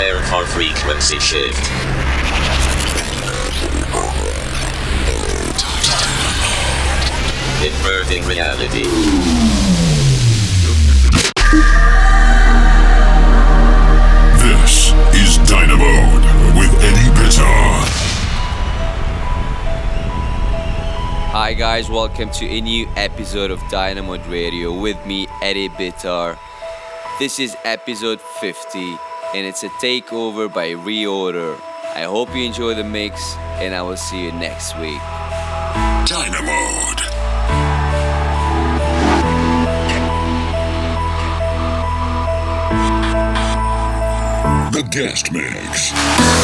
Prepare for frequency shift. Inverting reality. This is Dinamode with Eddie Bitar. Hi guys, welcome to a new episode of Dinamode Radio with me, Eddie Bitar. This is episode 50 and it's a takeover by Reorder. I hope you enjoy the mix and I will see you next week. Dinamode. The guest mix.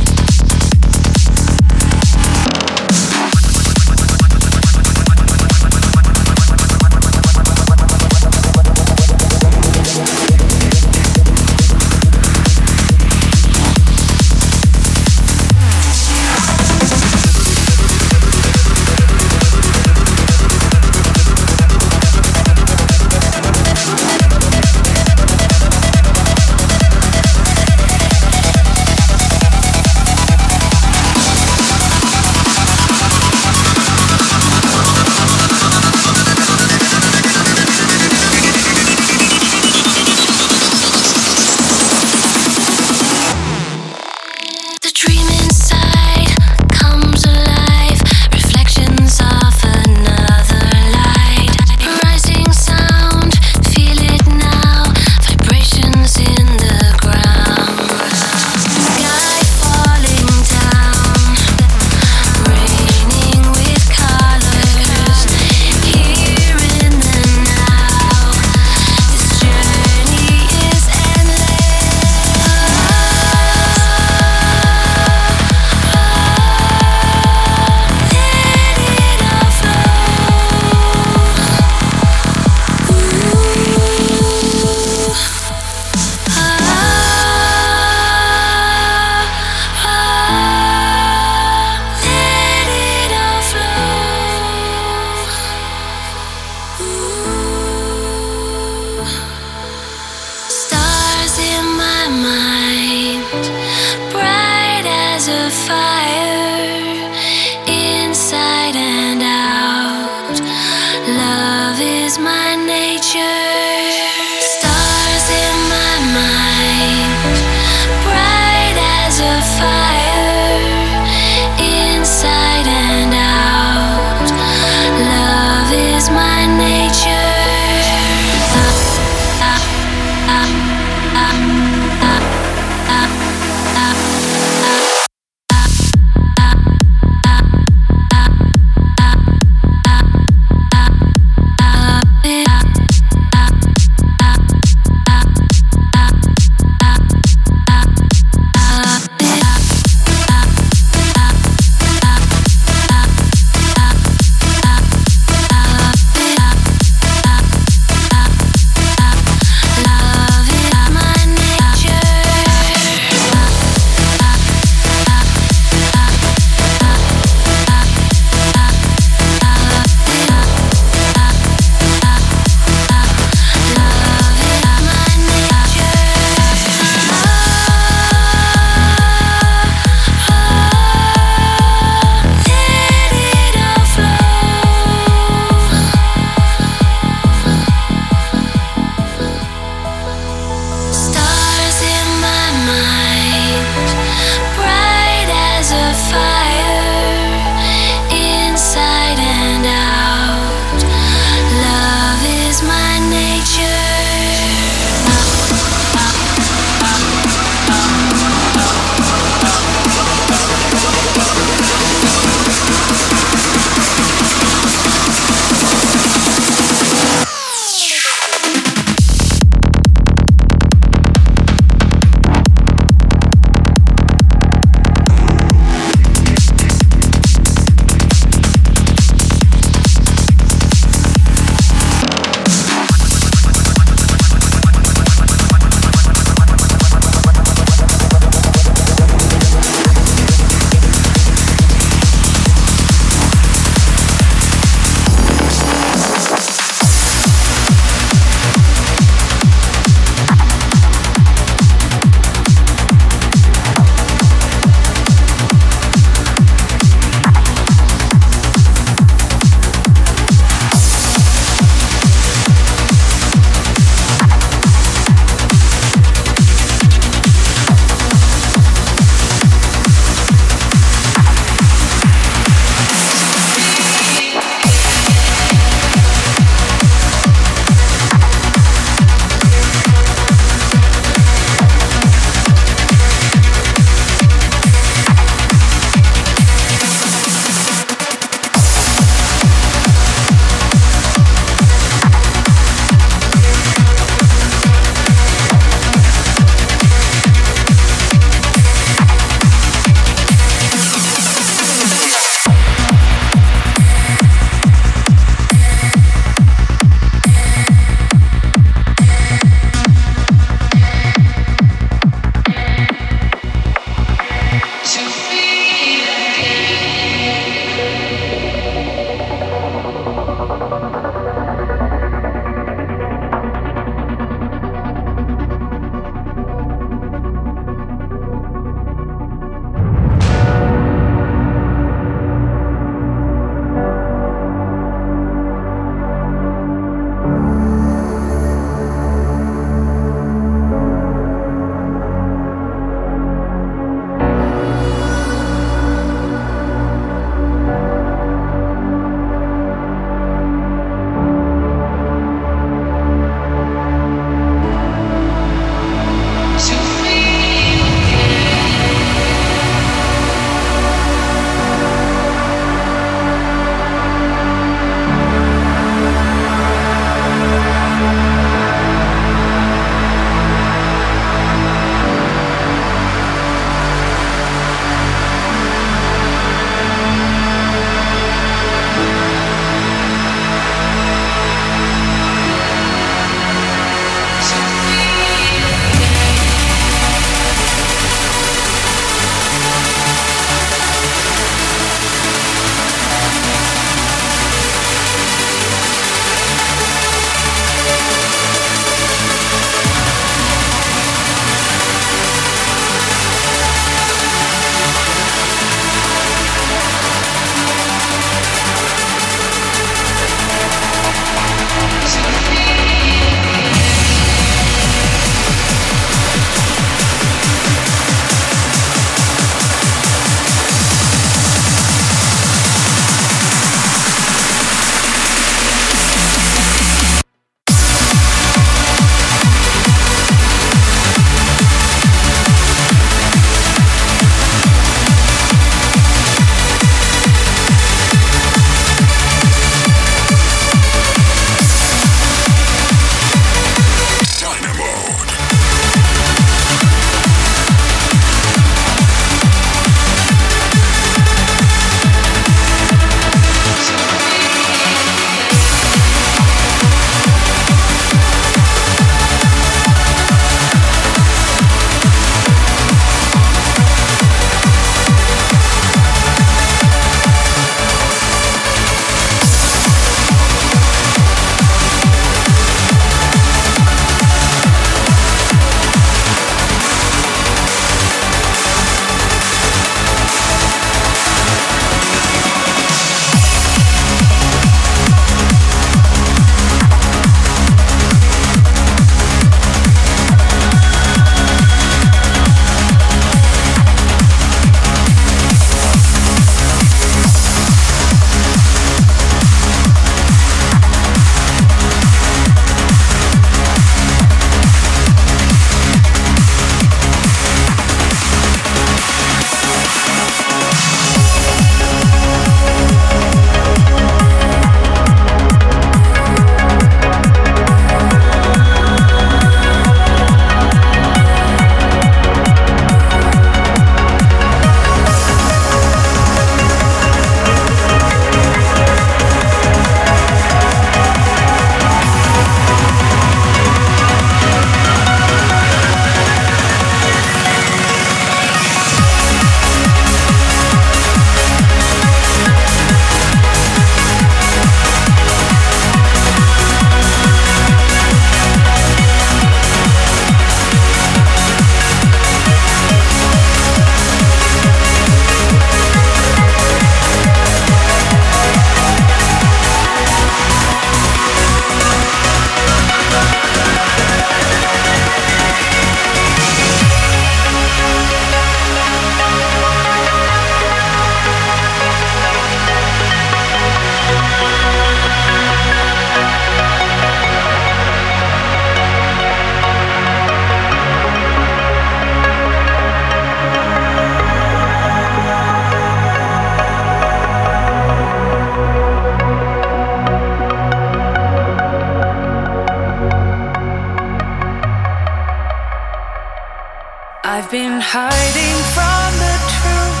Been hiding from the truth.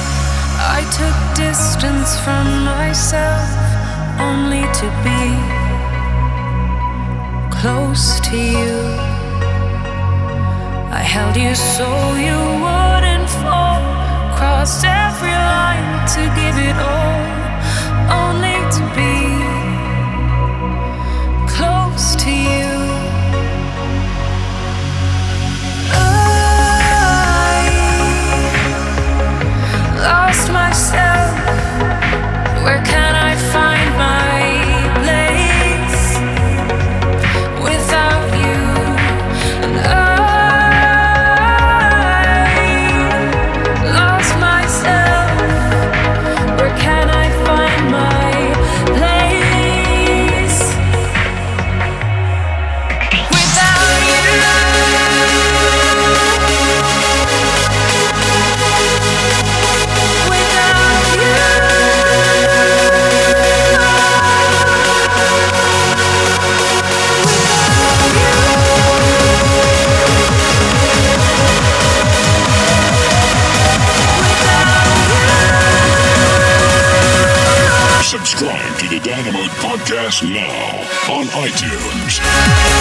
I took distance from myself only to be close to you. I held you so you wouldn't fall. Crossed every line to give it all, only to be close to you. Where can I find Podcast now on iTunes.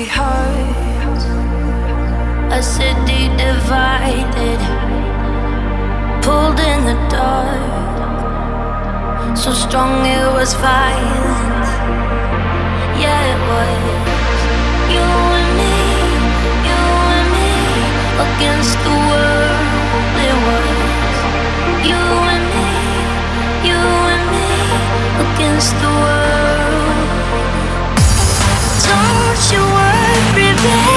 Lonely heart, a city divided, pulled in the dark. So strong it was violent. Yeah, it was. You and me, you and me against the world. It was. You and me, you and me against the world. Worry,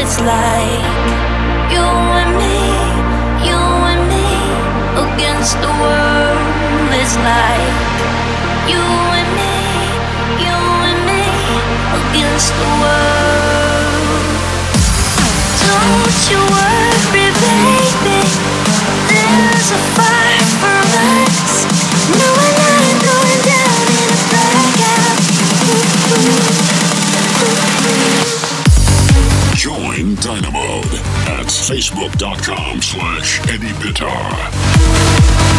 It's like you and me, you and me against the world. It's like you and me, you and me against the world. Don't you worry, Join Dinamode at facebook.com slash Eddie Bitar.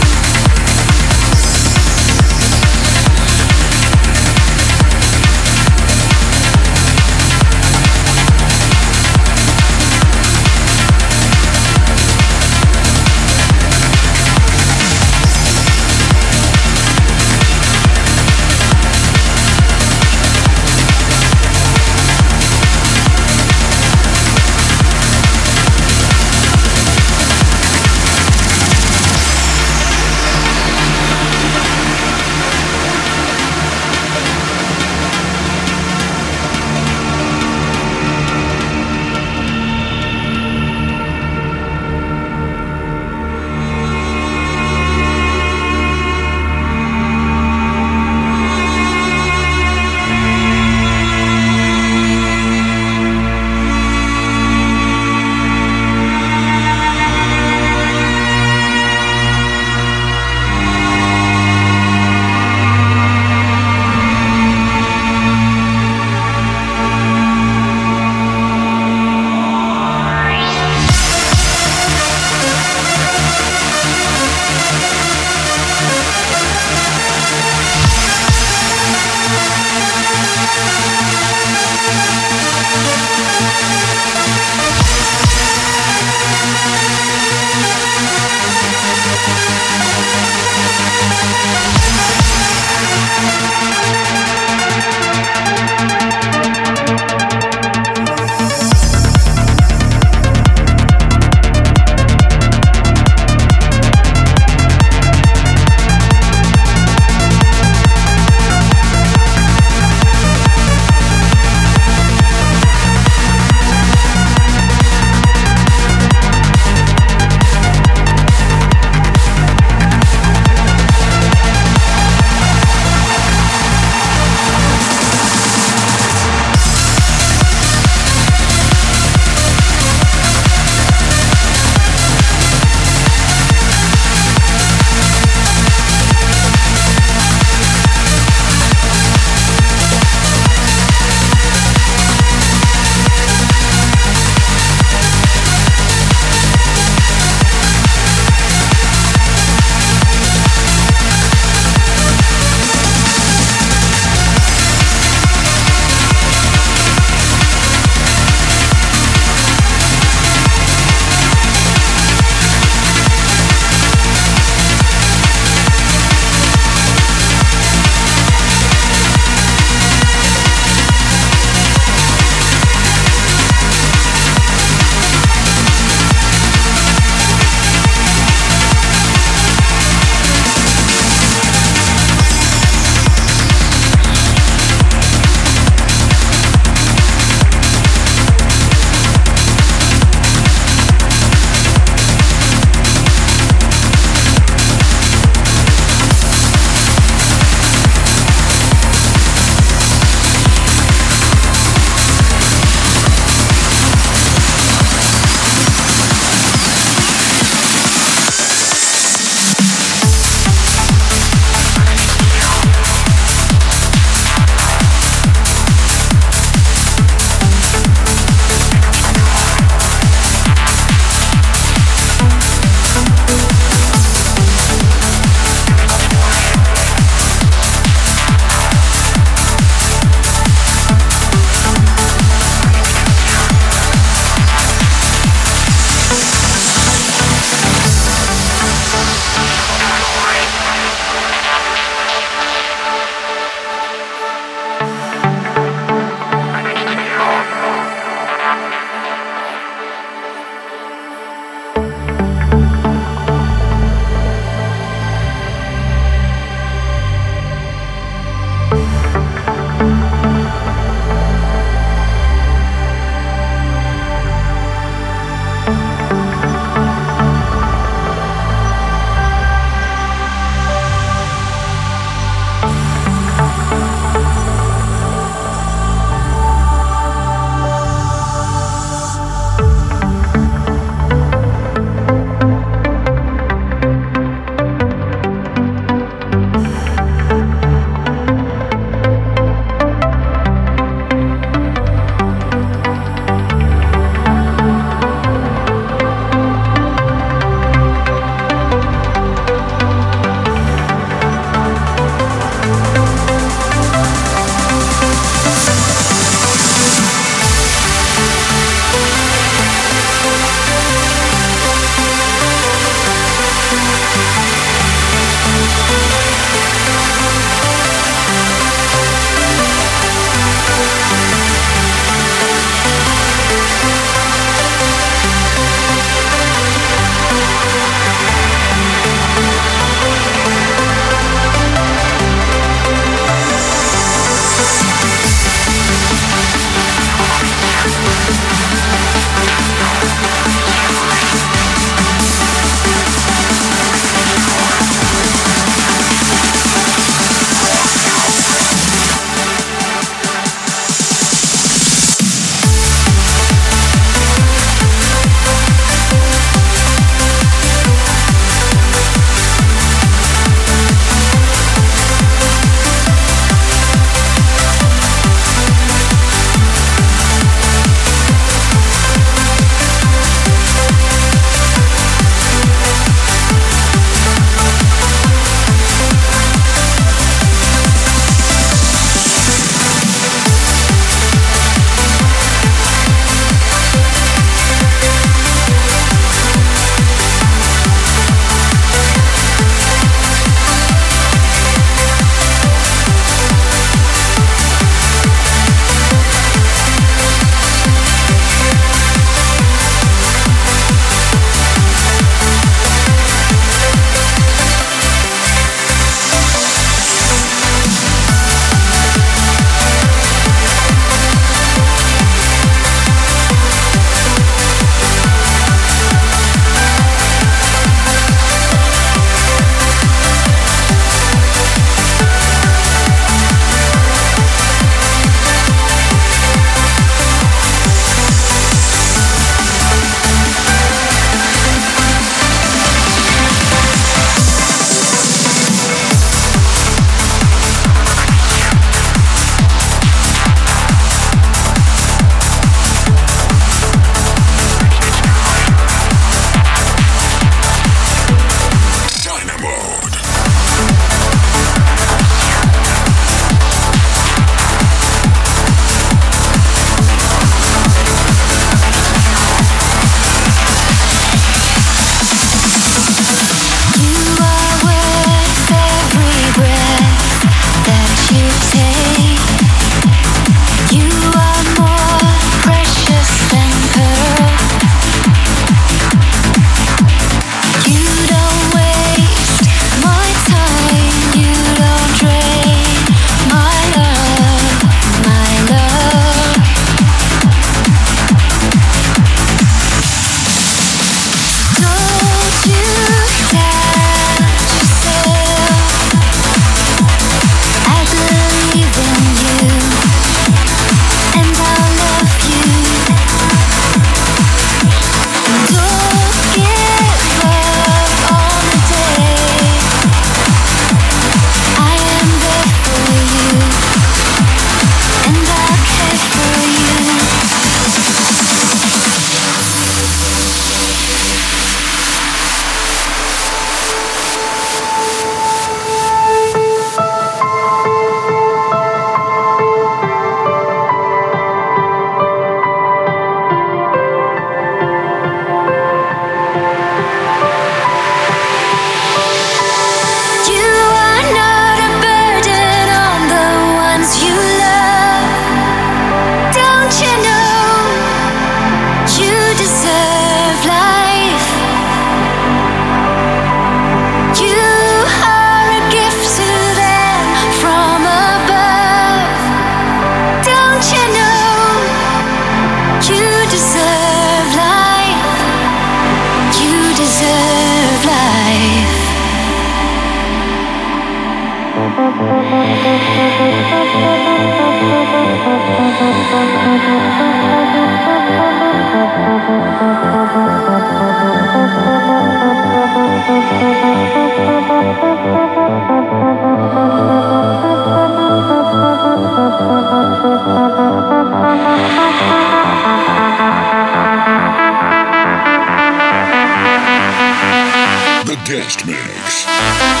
Guest mix.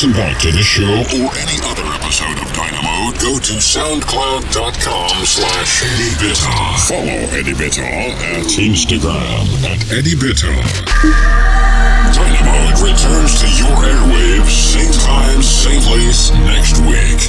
Listen back to this show or any other episode of Dinamode, go to soundcloud.com slash Eddie Bitar. Follow Eddie Bitar at Instagram at Eddie Bitar. Dinamode returns to your airwaves, same time, same place, next week.